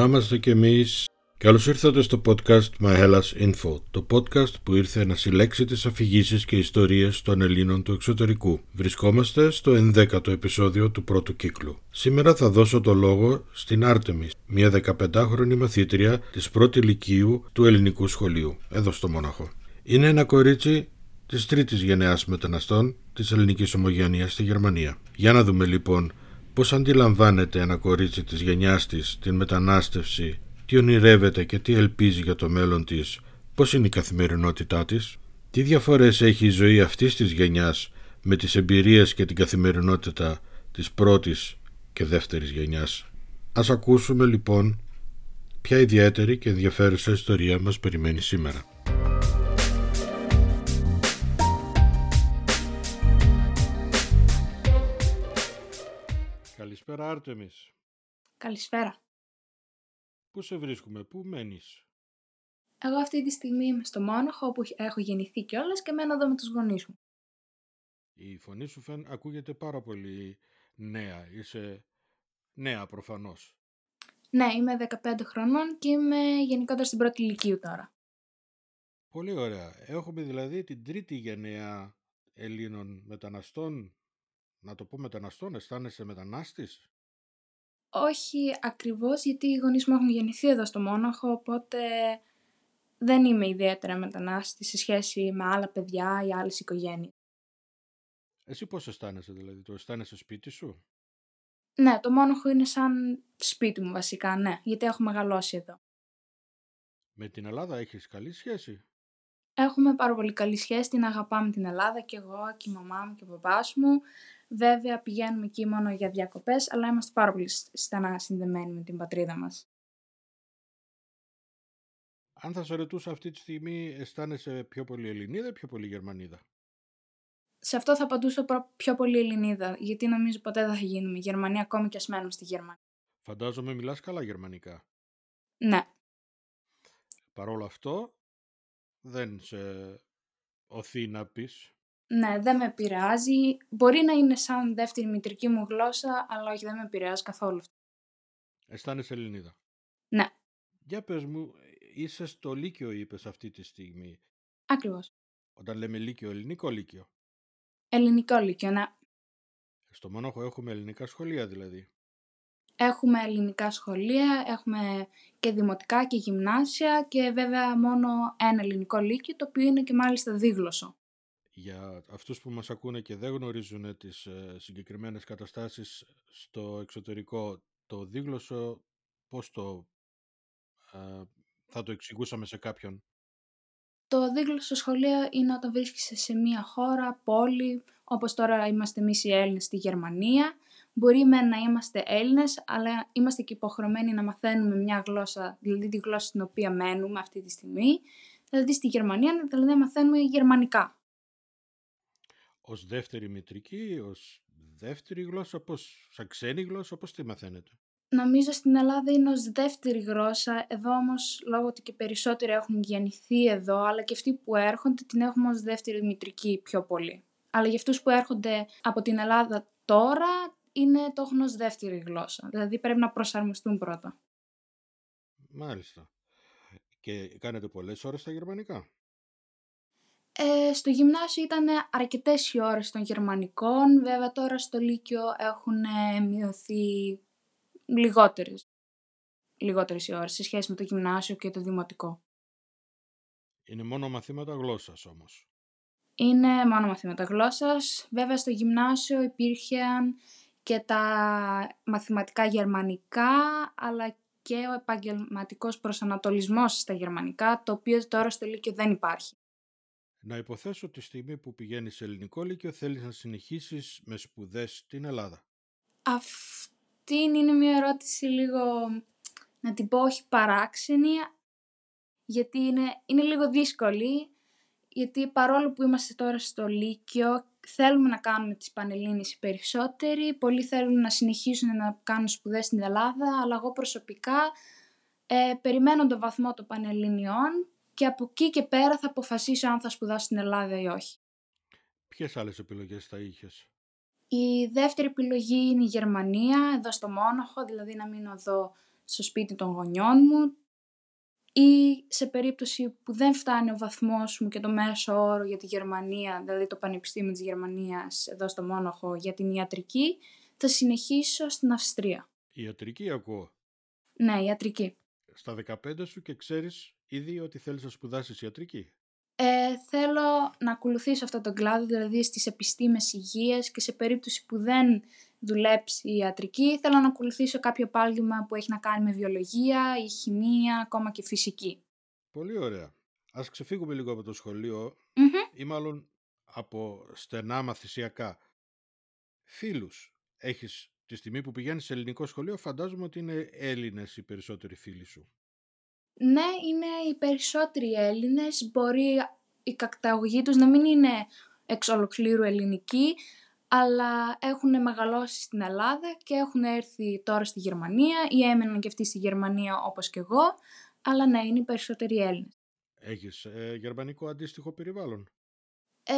Να είμαστε κι εμείς. Καλώς ήρθατε στο podcast My Hellas Info, το podcast που ήρθε να συλλέξει τις αφηγήσεις και ιστορίες των Ελλήνων του εξωτερικού. Βρισκόμαστε στο 11ο επεισόδιο του πρώτου κύκλου. Σήμερα θα δώσω το λόγο στην Άρτεμις, μια 15χρονη μαθήτρια της πρώτη ηλικίου του ελληνικού σχολείου, εδώ στο Μόναχο. Είναι ένα κορίτσι της τρίτης γενεάς μεταναστών της ελληνικής ομογένειας στη Γερμανία. Για να δούμε λοιπόν πώς αντιλαμβάνεται ένα κορίτσι της γενιάς της την μετανάστευση, τι ονειρεύεται και τι ελπίζει για το μέλλον της, πώς είναι η καθημερινότητά της, τι διαφορές έχει η ζωή αυτής της γενιάς με τις εμπειρίες και την καθημερινότητα της πρώτης και δεύτερης γενιάς; Ας ακούσουμε λοιπόν ποια ιδιαίτερη και ενδιαφέρουσα ιστορία μας περιμένει σήμερα. Καλησπέρα Άρτεμις. Καλησπέρα. Πού σε βρίσκουμε, πού μένεις; Εγώ αυτή τη στιγμή είμαι στο Μόναχο όπου έχω γεννηθεί κιόλας και μένω εδώ με τους γονείς μου. Η φωνή σου φαίν ακούγεται πάρα πολύ νέα. Είσαι νέα προφανώς. Ναι, είμαι 15 χρονών και είμαι γενικότερα στην πρώτη ηλικίου τώρα. Πολύ ωραία. Έχουμε δηλαδή την τρίτη γενναία Ελλήνων μεταναστών. Να το πω μεταναστών, αισθάνεσαι μετανάστης; Όχι ακριβώς γιατί οι γονείς μου έχουν γεννηθεί εδώ στο Μόναχο, οπότε δεν είμαι ιδιαίτερα μετανάστη σε σχέση με άλλα παιδιά ή άλλες οικογένειες. Εσύ πώς αισθάνεσαι δηλαδή, το αισθάνεσαι σπίτι σου; Ναι, το Μόναχο είναι σαν σπίτι μου βασικά, ναι, γιατί έχω μεγαλώσει εδώ. Με την Ελλάδα έχεις καλή σχέση; Έχουμε πάρα πολύ καλή σχέση, την αγαπάμε την Ελλάδα και εγώ και η μαμά μου και ο παπάς μου. Βέβαια πηγαίνουμε εκεί μόνο για διακοπές, αλλά είμαστε πάρα πολύ στενά συνδεμένοι με την πατρίδα μας. Αν θα σε ρωτούσα αυτή τη στιγμή, αισθάνεσαι πιο πολύ Ελληνίδα ή πιο πολύ Γερμανίδα; Σε αυτό θα απαντούσα πιο πολύ Ελληνίδα, γιατί νομίζω ποτέ δεν θα γίνουμε Γερμανία ακόμη και ας μένουμε στη Γερμανία. Φαντάζομαι μιλάς καλά γερμανικά. Ναι. Παρ' όλο αυτό, δεν σε οθεί να πεις. Ναι, δεν με επηρεάζει. Μπορεί να είναι σαν δεύτερη μητρική μου γλώσσα, αλλά όχι, δεν με επηρεάζει καθόλου. Αισθάνεσαι Ελληνίδα. Ναι. Για πες μου, είσαι στο Λύκειο είπες αυτή τη στιγμή. Ακριβώς. Όταν λέμε Λύκειο, ελληνικό Λύκειο. Ελληνικό Λύκειο, ναι. Στο Μόναχο έχουμε ελληνικά σχολεία δηλαδή. Έχουμε ελληνικά σχολεία, έχουμε και δημοτικά και γυμνάσια και βέβαια μόνο ένα ελληνικό λύκειο, το οποίο είναι και μάλιστα δίγλωσσο. Για αυτούς που μας ακούνε και δεν γνωρίζουν τις ε, συγκεκριμένες καταστάσεις στο εξωτερικό, το δίγλωσσο πώς το ε, θα το εξηγούσαμε σε κάποιον; Το δίγλωσσο σχολείο είναι όταν βρίσκεσαι σε μία χώρα, πόλη, όπως τώρα είμαστε εμείς οι Έλληνες στη Γερμανία. Μπορεί με να είμαστε Έλληνες, αλλά είμαστε και υποχρεωμένοι να μαθαίνουμε μια γλώσσα, δηλαδή τη γλώσσα στην οποία μένουμε αυτή τη στιγμή. Δηλαδή στη Γερμανία, δηλαδή να μαθαίνουμε γερμανικά. Ως δεύτερη μητρική, ως δεύτερη γλώσσα, πώς, σαν ξένη γλώσσα, πώς τη μαθαίνετε; Νομίζω στην Ελλάδα είναι ως δεύτερη γλώσσα, εδώ όμως λόγω ότι και περισσότεροι έχουν γεννηθεί εδώ, αλλά και αυτοί που έρχονται την έχουμε ως δεύτερη μητρική πιο πολύ. Αλλά για αυτούς που έρχονται από την Ελλάδα τώρα, είναι το έχουν ως δεύτερη γλώσσα, δηλαδή πρέπει να προσαρμοστούν πρώτα. Μάλιστα. Και κάνετε πολλές ώρες στα γερμανικά; Ε, στο γυμνάσιο ήταν αρκετές οι ώρες των γερμανικών, βέβαια τώρα στο Λύκειο έχουν μειωθεί λιγότερες, λιγότερες οι ώρες σε σχέση με το γυμνάσιο και το δημοτικό. Είναι μόνο μαθήματα γλώσσας όμως. Είναι μόνο μαθήματα γλώσσας. Βέβαια στο γυμνάσιο υπήρχαν και τα μαθηματικά γερμανικά, αλλά και ο επαγγελματικός προσανατολισμός στα γερμανικά, το οποίο τώρα στο Λύκειο δεν υπάρχει. Να υποθέσω τη στιγμή που πηγαίνεις σε ελληνικό Λύκειο θέλεις να συνεχίσεις με σπουδές στην Ελλάδα. Αυτή είναι μια ερώτηση λίγο, να την πω όχι παράξενη, γιατί είναι, είναι λίγο δύσκολη, γιατί παρόλο που είμαστε τώρα στο Λύκειο θέλουμε να κάνουμε τις Πανελλήνες οι περισσότεροι, πολλοί θέλουν να συνεχίσουν να κάνουν σπουδές στην Ελλάδα, αλλά εγώ προσωπικά ε, περιμένω το βαθμό των Πανελληνιών και από εκεί και πέρα θα αποφασίσω αν θα σπουδάσω στην Ελλάδα ή όχι. Ποιες άλλες επιλογές θα είχες; Η δεύτερη επιλογή είναι η Γερμανία, εδώ στο Μόναχο, δηλαδή να μείνω εδώ στο σπίτι των γονιών μου ή σε περίπτωση που δεν φτάνει ο βαθμός μου και το μέσο όρο για τη Γερμανία, δηλαδή το Πανεπιστήμιο της Γερμανίας εδώ στο Μόναχο για την ιατρική, θα συνεχίσω στην Αυστρία. Ιατρική ακούω. Ναι, ιατρική. Στα 15 σου και ξέρεις ήδη ότι θέλεις να σπουδάσεις ιατρική; Ε, θέλω να ακολουθήσω αυτό τον κλάδο, δηλαδή στις επιστήμες υγείας και σε περίπτωση που δεν δουλέψει η ιατρική, θέλω να ακολουθήσω κάποιο πάλγημα που έχει να κάνει με βιολογία ή χημεία, ακόμα και φυσική. Πολύ ωραία. Ας ξεφύγουμε λίγο από το σχολειο ή μάλλον από στενά μαθησιακά. Φίλους, έχεις τη στιγμή που πηγαίνεις σε ελληνικό σχολείο, φαντάζομαι ότι είναι Έλληνες οι περισσότεροι φίλοι σου. Ναι, είναι οι περισσότεροι Έλληνες. Μπορεί η καταγωγή τους να μην είναι εξ ολοκλήρου ελληνική, αλλά έχουν μεγαλώσει στην Ελλάδα και έχουν έρθει τώρα στη Γερμανία ή έμεναν και αυτοί στη Γερμανία όπως και εγώ, αλλά ναι, είναι οι περισσότεροι Έλληνες. Έχεις ε, γερμανικό αντίστοιχο περιβάλλον; Ε,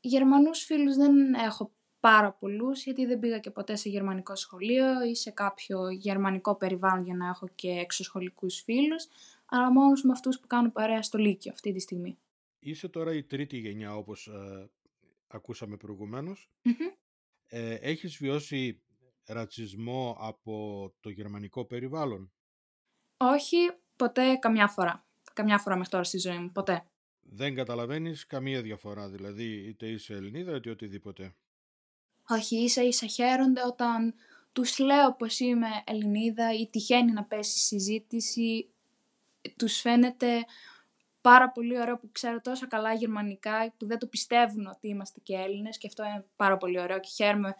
Γερμανούς φίλους δεν έχω πάρα πολλούς, γιατί δεν πήγα και ποτέ σε γερμανικό σχολείο ή σε κάποιο γερμανικό περιβάλλον για να έχω και εξωσχολικούς φίλους, αλλά μόνος με αυτούς που κάνουν παρέα στο Λύκειο αυτή τη στιγμή. Είσαι τώρα η τρίτη γενιά όπως ε, ακούσαμε Ε, έχεις βιώσει ρατσισμό από το γερμανικό περιβάλλον; Όχι, ποτέ καμιά φορά. Καμιά φορά μέχρι τώρα στη ζωή μου, ποτέ. Δεν καταλαβαίνεις καμία διαφορά, δηλαδή είτε είσαι Ελληνίδα είτε οτιδήποτε. Όχι, ίσα ίσα χαίρονται όταν τους λέω πως είμαι Ελληνίδα ή τυχαίνει να πέσει συζήτηση, τους φαίνεται πάρα πολύ ωραίο που ξέρω τόσο καλά γερμανικά που δεν το πιστεύουν ότι είμαστε και Έλληνες και αυτό είναι πάρα πολύ ωραίο και χαίρομαι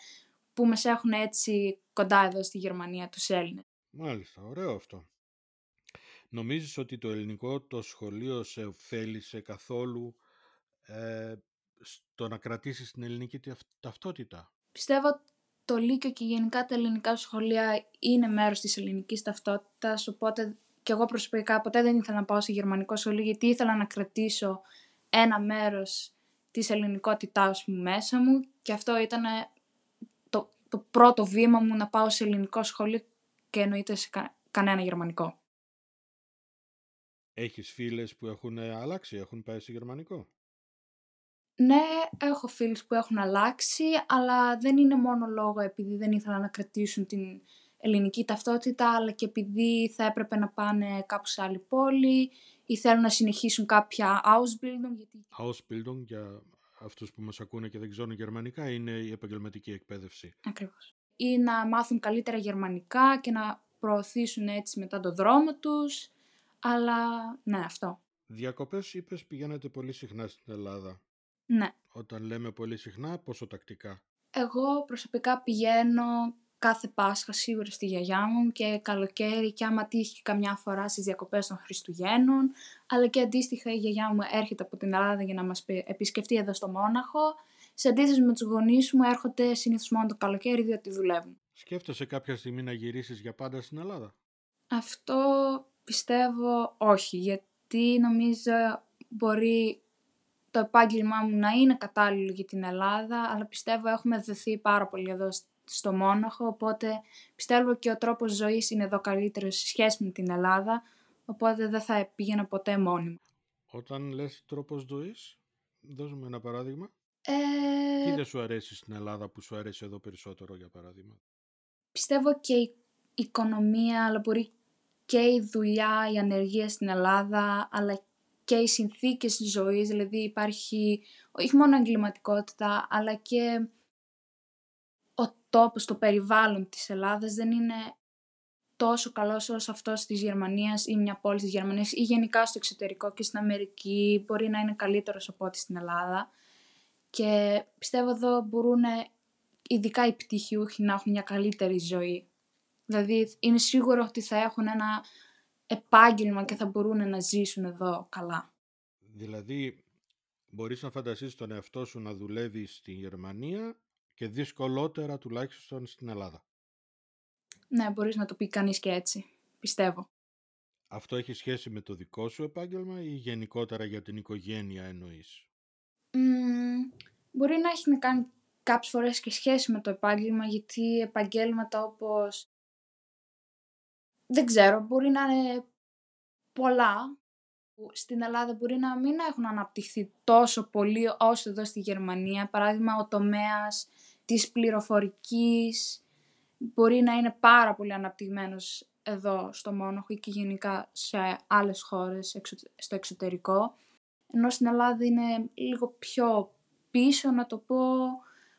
που μας έχουν έτσι κοντά εδώ στη Γερμανία τους Έλληνες. Μάλιστα, ωραίο αυτό. Νομίζεις ότι το ελληνικό το σχολείο σε ωφέλησε καθόλου ε, στο να κρατήσεις την ελληνική ταυτότητα; Πιστεύω το Λύκειο και γενικά τα ελληνικά σχολεία είναι μέρος της ελληνικής ταυτότητας, οπότε και εγώ προσωπικά ποτέ δεν ήθελα να πάω σε γερμανικό σχολείο, γιατί ήθελα να κρατήσω ένα μέρος της ελληνικότητάς μου μέσα μου και αυτό ήταν το, το πρώτο βήμα μου να πάω σε ελληνικό σχολείο και εννοείται σε κανένα γερμανικό. Έχεις φίλες που έχουν αλλάξει, έχουν πάει σε γερμανικό; Ναι, έχω φίλους που έχουν αλλάξει, αλλά δεν είναι μόνο λόγο επειδή δεν ήθελαν να κρατήσουν την ελληνική ταυτότητα, αλλά και επειδή θα έπρεπε να πάνε κάπου σε άλλη πόλη ή θέλουν να συνεχίσουν κάποια Ausbildung. Γιατί... Ausbildung για αυτούς που μας ακούνε και δεν ξέρουν γερμανικά είναι η επαγγελματική εκπαίδευση. Ακριβώς. Ή να μάθουν καλύτερα γερμανικά και να προωθήσουν έτσι μετά το δρόμο τους, αλλά ναι αυτό. Διακοπές είπες πηγαίνετε πολύ συχνά στην Ελλάδα. Ναι. Όταν λέμε πολύ συχνά, πόσο τακτικά; Εγώ προσωπικά πηγαίνω κάθε Πάσχα σίγουρα στη γιαγιά μου και καλοκαίρι και άμα τύχει καμιά φορά στις διακοπές των Χριστουγέννων, αλλά και αντίστοιχα η γιαγιά μου έρχεται από την Ελλάδα για να μας επισκεφτεί εδώ στο Μόναχο. Σε αντίθεση με τους γονείς μου έρχονται συνήθως μόνο το καλοκαίρι διότι δουλεύουν. Σκέφτεσαι κάποια στιγμή να γυρίσεις για πάντα στην Ελλάδα; Αυτό πιστεύω όχι, γιατί νομίζω μπορεί το επάγγελμά μου να είναι κατάλληλο για την Ελλάδα, αλλά πιστεύω έχουμε δεθεί πάρα πολύ εδώ στο Μόναχο, οπότε πιστεύω και ο τρόπος ζωής είναι εδώ καλύτερος σε σχέση με την Ελλάδα, οπότε δεν θα πήγαινα ποτέ μόνη Όταν λες τρόπος ζωής, δώσουμε ένα παράδειγμα. Ε... Τι δεν σου αρέσει στην Ελλάδα που σου αρέσει εδώ περισσότερο, για παράδειγμα; Πιστεύω και η οικονομία, αλλά μπορεί και η δουλειά, η ανεργία στην Ελλάδα, αλλά και οι συνθήκες ζωής, δηλαδή υπάρχει όχι μόνο εγκληματικότητα, αλλά και ο τόπος, το περιβάλλον της Ελλάδας δεν είναι τόσο καλός όσο αυτός της Γερμανίας ή μια πόλη της Γερμανίας ή γενικά στο εξωτερικό και στην Αμερική μπορεί να είναι καλύτερος από ό,τι στην Ελλάδα. Και πιστεύω εδώ μπορούν ειδικά οι πτυχιούχοι να έχουν μια καλύτερη ζωή. Δηλαδή είναι σίγουρο ότι θα έχουν ένα επάγγελμα και θα μπορούν να ζήσουν εδώ καλά. Δηλαδή μπορείς να φανταστείς τον εαυτό σου να δουλεύει στην Γερμανία και δυσκολότερα τουλάχιστον στην Ελλάδα. Ναι, μπορείς να το πει κανείς και έτσι, πιστεύω. Αυτό έχει σχέση με το δικό σου επάγγελμα ή γενικότερα για την οικογένεια εννοείς; μπορεί να έχει να κάνει κάποιες φορές και σχέση με το επάγγελμα, γιατί επαγγέλματα όπως δεν ξέρω, μπορεί να είναι πολλά. που Στην Ελλάδα μπορεί να μην έχουν αναπτυχθεί τόσο πολύ όσο εδώ στη Γερμανία. Παράδειγμα, ο τομέας της πληροφορικής μπορεί να είναι πάρα πολύ αναπτυγμένος εδώ στο Μόναχο και γενικά σε άλλες χώρες εξω- στο εξωτερικό. Ενώ στην Ελλάδα είναι λίγο πιο πίσω να το πω,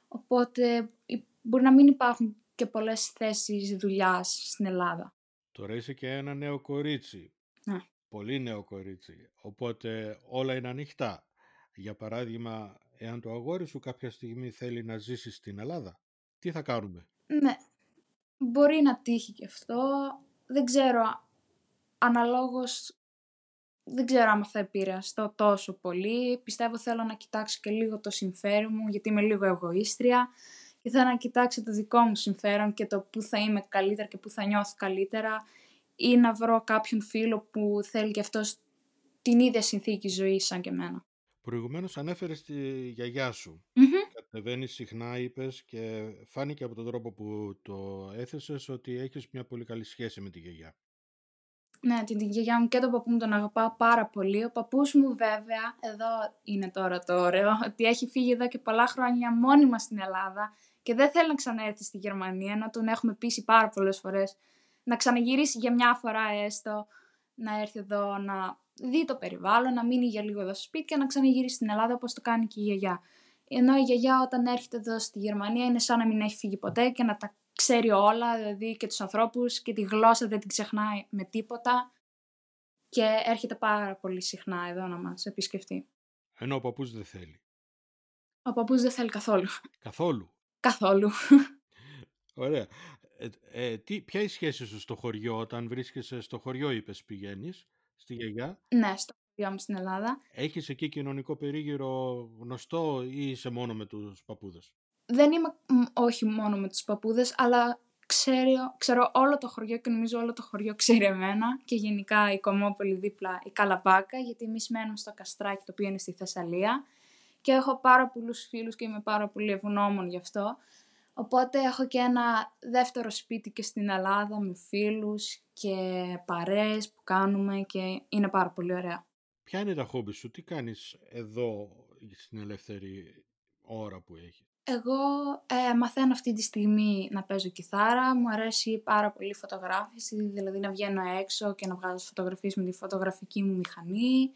οπότε υ- μπορεί να μην υπάρχουν και πολλές θέσεις δουλειάς στην Ελλάδα. Τώρα είσαι και ένα νέο κορίτσι. Ναι. Πολύ νέο κορίτσι. Οπότε όλα είναι ανοιχτά. Για παράδειγμα, εάν το αγόρι σου κάποια στιγμή θέλει να ζήσει στην Ελλάδα, τι θα κάνουμε. Ναι, μπορεί να τύχει και αυτό. Δεν ξέρω, αναλόγως, δεν ξέρω άμα θα επηρεαστώ τόσο πολύ. Πιστεύω θέλω να κοιτάξω και λίγο το συμφέρον μου, γιατί είμαι λίγο εγωίστρια. Και θέλω να κοιτάξω το δικό μου συμφέρον και το πού θα είμαι καλύτερα και πού θα νιώθω καλύτερα. Ή να βρω κάποιον φίλο που θέλει και αυτός την ίδια συνθήκη ζωής σαν και εμένα. Προηγουμένως ανέφερες τη γιαγιά σου. Μμμ. Κατεβαίνεις συχνά, είπες, και φάνηκε από τον τρόπο που το έθεσες ότι έχεις μια πολύ καλή σχέση με τη γιαγιά. Ναι, την, την γιαγιά μου και τον παππού μου τον αγαπάω πάρα πολύ. Ο παππούς μου βέβαια, εδώ είναι τώρα το ωραίο, ότι έχει φύγει εδώ και πολλά χρόνια μόνιμα στην Ελλάδα και δεν θέλει να ξαναέρθει στη Γερμανία, ενώ τον έχουμε πείσει πάρα πολλές φορές να ξαναγυρίσει για μια φορά έστω, να έρθει εδώ να δει το περιβάλλον, να μείνει για λίγο εδώ στο σπίτι και να ξαναγυρίσει στην Ελλάδα όπως το κάνει και η γιαγιά. Ενώ η γιαγιά όταν έρχεται εδώ στη Γερμανία είναι σαν να μην έχει φύγει ποτέ και να τα ξέρει όλα, δηλαδή και τους ανθρώπους και τη γλώσσα δεν την ξεχνάει με τίποτα και έρχεται πάρα πολύ συχνά εδώ να μας επισκεφτεί. Ενώ ο παππούς δεν θέλει. Ο παππούς δεν θέλει καθόλου. Καθόλου. Καθόλου. Ωραία. Ε, ε, τι, ποια είναι η σχέση σου στο χωριό, όταν βρίσκεσαι στο χωριό, είπες, πηγαίνεις, στη γιαγιά. ναι, στο χωριό μου στην Ελλάδα. Έχεις εκεί κοινωνικό περίγυρο γνωστό ή είσαι μόνο με τους παππούδες; Δεν είμαι μ, όχι μόνο με τους παππούδες, αλλά ξέρω, ξέρω όλο το χωριό και νομίζω όλο το χωριό ξέρει εμένα και γενικά η Κομόπολη δίπλα η Καλαμπάκα, γιατί εμείς μένουμε στο Καστράκι το οποίο είναι στη Θεσσαλία και έχω πάρα πολλούς φίλους και είμαι πάρα πολύ ευγνώμων γι' αυτό. Οπότε έχω και ένα δεύτερο σπίτι και στην Ελλάδα με φίλους και παρέες που κάνουμε και είναι πάρα πολύ ωραία. Ποια είναι τα χόμπι σου, τι κάνεις εδώ στην ελεύθερη ώρα που έχεις; Εγώ ε, μαθαίνω αυτή τη στιγμή να παίζω κιθάρα. Μου αρέσει πάρα πολύ η φωτογράφηση, δηλαδή να βγαίνω έξω και να βγάζω φωτογραφίες με τη φωτογραφική μου μηχανή.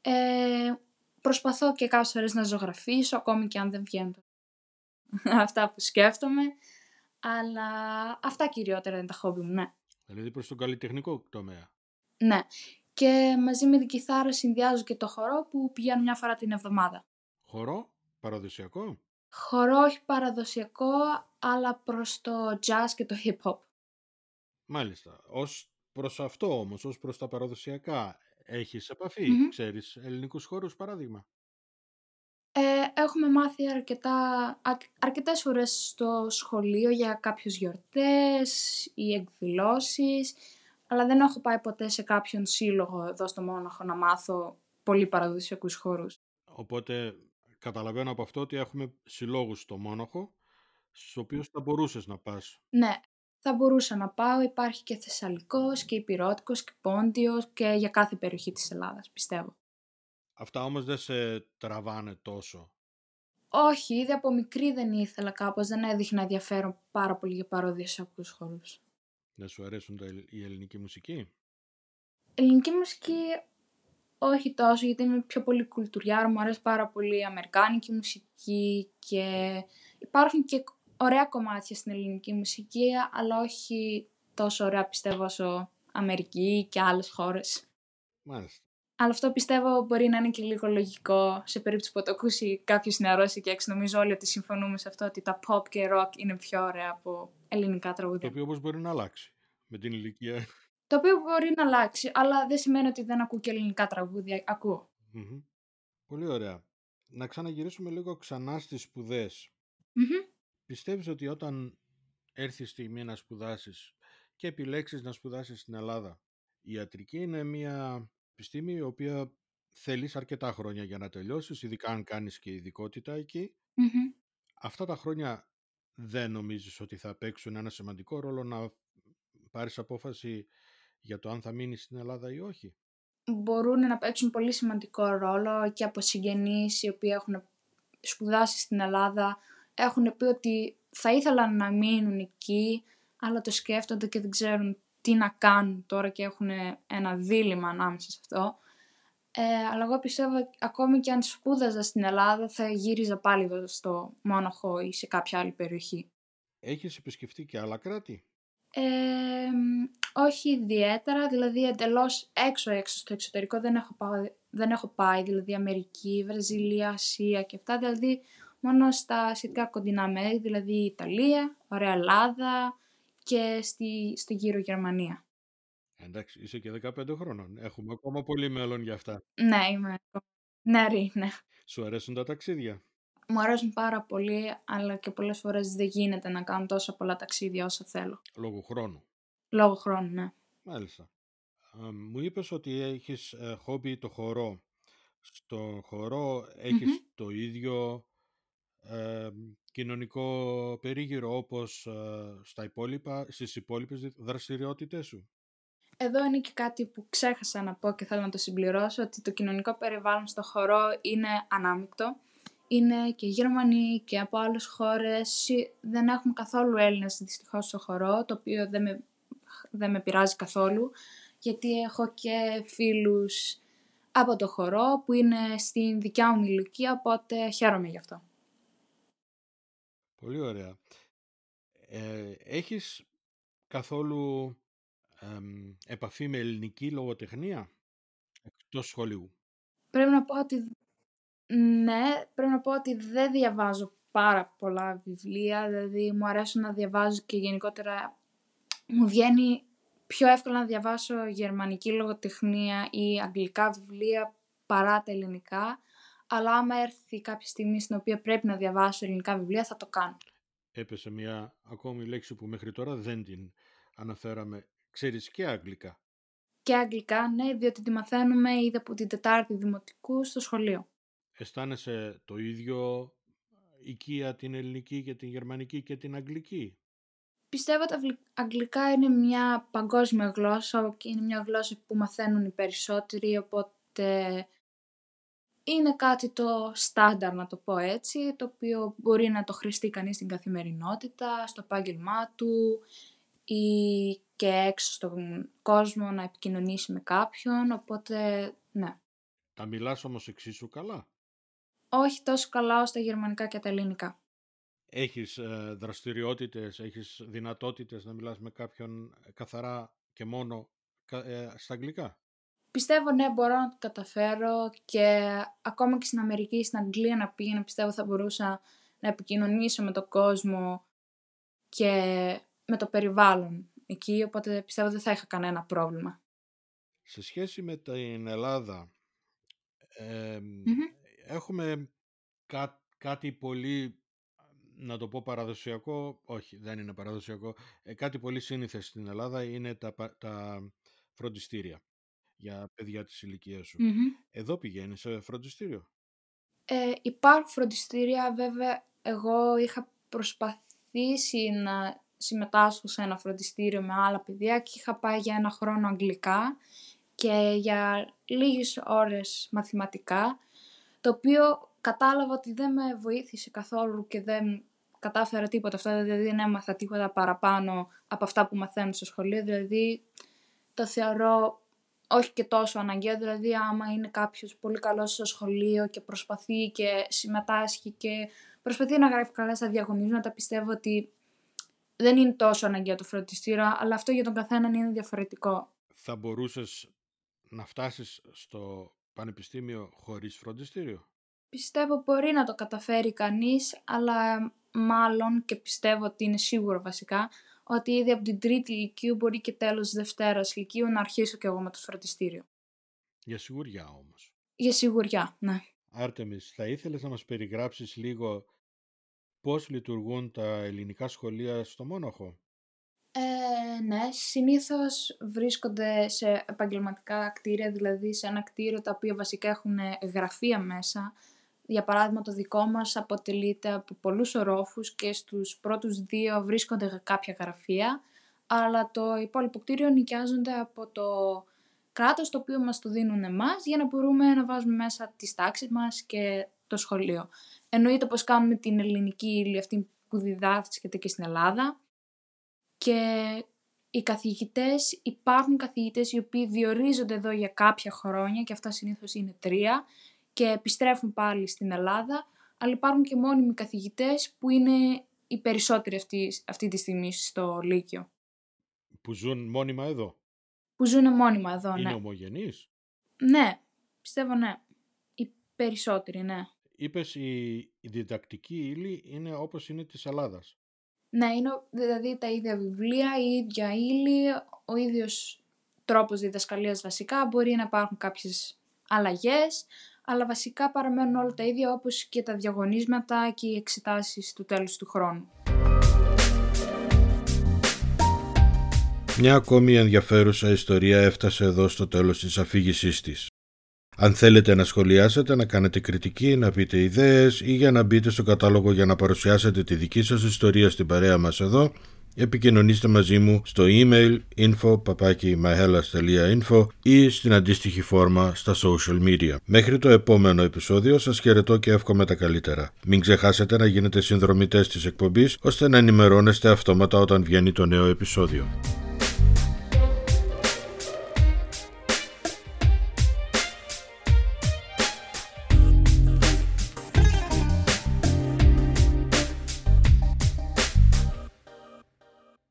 Ε, προσπαθώ και κάποιες φορές να ζωγραφίσω, ακόμη και αν δεν βγαίνουν αυτά που σκέφτομαι. Αλλά αυτά κυριότερα είναι τα χόμπι μου, ναι. Δηλαδή προς τον καλλιτεχνικό τομέα. Ναι. Και μαζί με την κιθάρα συνδυάζω και το χορό που πηγαίνω μια φορά την εβδομάδα. Χορό, παραδοσιακό; Χορό όχι παραδοσιακό, αλλά προς το jazz και το hip hop. Μάλιστα. Ως προς αυτό όμως, ως προς τα παραδοσιακά, έχεις επαφή, Μμμ. ξέρεις ελληνικούς χώρους παράδειγμα; Ε, έχουμε μάθει αρκετά, α- αρκετές φορές στο σχολείο για κάποιες γιορτές ή εκδηλώσεις, αλλά δεν έχω πάει ποτέ σε κάποιον σύλλογο εδώ στο Μόναχο να μάθω πολύ παραδοσιακούς χώρους. Οπότε καταλαβαίνω από αυτό ότι έχουμε συλλόγους στο Μόναχο, στους οποίους θα μπορούσες να πας. Ναι, θα μπορούσα να πάω, υπάρχει και Θεσσαλικός και Υπηρώτικος και Πόντιος και για κάθε περιοχή της Ελλάδας, πιστεύω. Αυτά όμως δεν σε τραβάνε τόσο. Όχι, ήδη από μικρή δεν ήθελα κάπως, δεν έδειχνα ενδιαφέρον πάρα πολύ για παραδοσιακούς χώρους. Δεν σου αρέσουν τα, ελλ- η ελληνική μουσική; Ελληνική μουσική όχι τόσο, γιατί είμαι πιο πολύ κουλτουριάρα, μου αρέσει πάρα πολύ η αμερικάνικη μουσική και υπάρχουν και ωραία κομμάτια στην ελληνική μουσική, αλλά όχι τόσο ωραία πιστεύω όσο Αμερική και άλλες χώρες. Μάλιστα. Αλλά αυτό πιστεύω μπορεί να είναι και λίγο λογικό σε περίπτωση που το ακούσει κάποιος νεαρός εκεί έξω. Νομίζω όλοι ότι συμφωνούμε σε αυτό ότι τα pop και rock είναι πιο ωραία από ελληνικά Το τραγούδια. οποίο όμως μπορεί να αλλάξει με την ηλικία. Το οποίο μπορεί να αλλάξει, αλλά δεν σημαίνει ότι δεν ακούω και ελληνικά τραγούδια. Ακούω. Μμμ. Πολύ ωραία. Να ξαναγυρίσουμε λίγο ξανά στις σπουδές. Μμμ. Πιστεύεις ότι όταν έρθει η στιγμή να σπουδάσεις και επιλέξεις να σπουδάσεις στην Ελλάδα, η ιατρική είναι μια επιστήμη η οποία θέλεις αρκετά χρόνια για να τελειώσεις, ειδικά αν κάνεις και ειδικότητα εκεί. Μμμ. Αυτά τα χρόνια δεν νομίζεις ότι θα παίξουν ένα σημαντικό ρόλο να πάρεις απόφαση για το αν θα μείνεις στην Ελλάδα ή όχι; Μπορούν να παίξουν πολύ σημαντικό ρόλο και από συγγενείς οι οποίοι έχουν σπουδάσει στην Ελλάδα έχουν πει ότι θα ήθελαν να μείνουν εκεί αλλά το σκέφτονται και δεν ξέρουν τι να κάνουν τώρα και έχουν ένα δίλημα ανάμεσα σε αυτό. Ε, αλλά εγώ πιστεύω ακόμη και αν σπούδαζα στην Ελλάδα θα γύριζα πάλι εδώ στο Μόναχο ή σε κάποια άλλη περιοχή. Έχεις επισκεφτεί και άλλα κράτη; Ε, όχι ιδιαίτερα, δηλαδή εντελώς έξω έξω στο εξωτερικό δεν έχω πάει, δεν έχω πάει δηλαδή Αμερική, Βραζιλία, Ασία και αυτά, δηλαδή μόνο στα σχετικά κοντινά μέρη, δηλαδή Ιταλία, ωραία Ελλάδα και στη, στο γύρο Γερμανία. Εντάξει, είσαι και 15 χρόνων. Έχουμε ακόμα πολύ μέλλον για αυτά. Ναι, είμαι νεαρή, ναι. Σου αρέσουν τα ταξίδια; Μου αρέσουν πάρα πολύ, αλλά και πολλές φορές δεν γίνεται να κάνω τόσα πολλά ταξίδια όσα θέλω. Λόγω χρόνου. Λόγω χρόνου, ναι. Μάλιστα. Α, μου είπες ότι έχεις ε, χόμπι το χορό. Στο χορό έχεις το ίδιο ε, κοινωνικό περίγυρο όπως ε, στα υπόλοιπα, στις υπόλοιπες δι- δραστηριότητες σου; Εδώ είναι και κάτι που ξέχασα να πω και θέλω να το συμπληρώσω, ότι το κοινωνικό περιβάλλον στο χορό είναι ανάμεικτο. Είναι και Γερμανοί και από άλλες χώρες. Συ- Δεν έχουμε καθόλου Έλληνες δυστυχώς στο χορό, το οποίο δεν με, δεν με πειράζει καθόλου, γιατί έχω και φίλους από το χορό που είναι στην δικιά μου ηλικία, οπότε χαίρομαι γι' αυτό. Πολύ ωραία. Ε, έχεις καθόλου εμ, επαφή με ελληνική λογοτεχνία εκτός σχολείου; Πρέπει να πω ότι ναι, πρέπει να πω ότι δεν διαβάζω πάρα πολλά βιβλία, δηλαδή μου αρέσουν να διαβάζω και γενικότερα μου βγαίνει πιο εύκολα να διαβάσω γερμανική λογοτεχνία ή αγγλικά βιβλία παρά τα ελληνικά, αλλά άμα έρθει κάποια στιγμή στην οποία πρέπει να διαβάσω ελληνικά βιβλία θα το κάνω. Έπεσε μια ακόμη λέξη που μέχρι τώρα δεν την αναφέραμε. Ξέρεις και αγγλικά. Και αγγλικά, ναι, διότι τη μαθαίνουμε ήδη από την Τετάρτη Δημοτικού στο σχολείο. Αισθάνεσαι το ίδιο οικία την ελληνική και την γερμανική και την αγγλική; Πιστεύω ότι τα βλ- αγγλικά είναι μια παγκόσμια γλώσσα και είναι μια γλώσσα που μαθαίνουν οι περισσότεροι, οπότε είναι κάτι το στάνταρ να το πω έτσι, το οποίο μπορεί να το χρηστεί κανείς στην καθημερινότητα, στο επάγγελμά του ή και έξω στον κόσμο να επικοινωνήσει με κάποιον, οπότε ναι. Τα μιλάς όμως εξίσου καλά; Όχι τόσο καλά όσο τα γερμανικά και τα ελληνικά. Έχεις ε, δραστηριότητες, έχεις δυνατότητες να μιλάς με κάποιον καθαρά και μόνο κα- ε, στα αγγλικά; Πιστεύω ναι μπορώ να το καταφέρω και ακόμα και στην Αμερική ή στην Αγγλία να πήγαινα πιστεύω θα μπορούσα να επικοινωνήσω με τον κόσμο και με το περιβάλλον εκεί οπότε πιστεύω δεν θα είχα κανένα πρόβλημα. Σε σχέση με την Ελλάδα, ε, Μμμ. έχουμε κά- κάτι πολύ, να το πω παραδοσιακό, όχι δεν είναι παραδοσιακό, ε, κάτι πολύ σύνηθες στην Ελλάδα είναι τα, πα- τα φροντιστήρια για παιδιά της ηλικίας σου. Μμμ. Εδώ πηγαίνεις σε φροντιστήριο; Ε, υπάρχουν φροντιστήρια, βέβαια εγώ είχα προσπαθήσει να συμμετάσχω σε ένα φροντιστήριο με άλλα παιδιά και είχα πάει για ένα χρόνο αγγλικά και για λίγες ώρες μαθηματικά, το οποίο κατάλαβα ότι δεν με βοήθησε καθόλου και δεν κατάφερα τίποτα αυτό, δηλαδή δεν έμαθα τίποτα παραπάνω από αυτά που μαθαίνω στο σχολείο, δηλαδή το θεωρώ όχι και τόσο αναγκαίο, δηλαδή άμα είναι κάποιος πολύ καλός στο σχολείο και προσπαθεί και συμμετάσχει και προσπαθεί να γράφει καλά στα διαγωνίσματα, πιστεύω ότι δεν είναι τόσο αναγκαίο το φροντιστήριο, αλλά αυτό για τον καθέναν είναι διαφορετικό. Θα μπορούσες να φτάσεις στο πανεπιστήμιο χωρίς φροντιστήριο; Πιστεύω μπορεί να το καταφέρει κανείς, αλλά μάλλον και πιστεύω ότι είναι σίγουρο βασικά, ότι ήδη από την τρίτη ηλικίου μπορεί και τέλος Δευτέρας ηλικίου να αρχίσω κι εγώ με το φροντιστήριο. Για σιγουριά όμως. Για σιγουριά, ναι. Άρτεμις, θα ήθελες να μας περιγράψεις λίγο πώς λειτουργούν τα ελληνικά σχολεία στο Μόναχο. Ε, ναι, συνήθως βρίσκονται σε επαγγελματικά κτίρια, δηλαδή σε ένα κτίριο τα οποία βασικά έχουν γραφεία μέσα. Για παράδειγμα το δικό μας αποτελείται από πολλούς ορόφους και στους πρώτους δύο βρίσκονται κάποια γραφεία, αλλά το υπόλοιπο κτίριο νοικιάζονται από το κράτος το οποίο μας το δίνουν εμάς για να μπορούμε να βάζουμε μέσα τις τάξεις μας και το σχολείο. Εννοείται πως κάνουμε την ελληνική ύλη αυτή που διδάσκεται και στην Ελλάδα και οι καθηγητές, υπάρχουν καθηγητές οι οποίοι διορίζονται εδώ για κάποια χρόνια και αυτά συνήθως είναι τρία και επιστρέφουν πάλι στην Ελλάδα, αλλά υπάρχουν και μόνιμοι καθηγητές που είναι οι περισσότεροι αυτή, αυτή τη στιγμή στο Λύκειο. Που ζουν μόνιμα εδώ; Που ζουν μόνιμα εδώ, ναι. Είναι ομογενείς; Ναι, πιστεύω ναι. Οι περισσότεροι, ναι. Είπες η, η διδακτική ύλη είναι όπως είναι της Ελλάδας. Ναι, είναι δηλαδή τα ίδια βιβλία, η ίδια ύλη, ο ίδιος τρόπος διδασκαλίας βασικά. Μπορεί να υπάρχουν κάποιες αλλαγές, αλλά βασικά παραμένουν όλα τα ίδια όπως και τα διαγωνίσματα και οι εξετάσεις του τέλους του χρόνου. Μια ακόμη ενδιαφέρουσα ιστορία έφτασε εδώ στο τέλος της αφήγησής της. Αν θέλετε να σχολιάσετε, να κάνετε κριτική, να πείτε ιδέες ή για να μπείτε στο κατάλογο για να παρουσιάσετε τη δική σας ιστορία στην παρέα μας εδώ, επικοινωνήστε μαζί μου στο email info.myhellas.info ή στην αντίστοιχη φόρμα στα social media. Μέχρι το επόμενο επεισόδιο σας χαιρετώ και εύχομαι τα καλύτερα. Μην ξεχάσετε να γίνετε συνδρομητές της εκπομπής ώστε να ενημερώνεστε αυτόματα όταν βγαίνει το νέο επεισόδιο.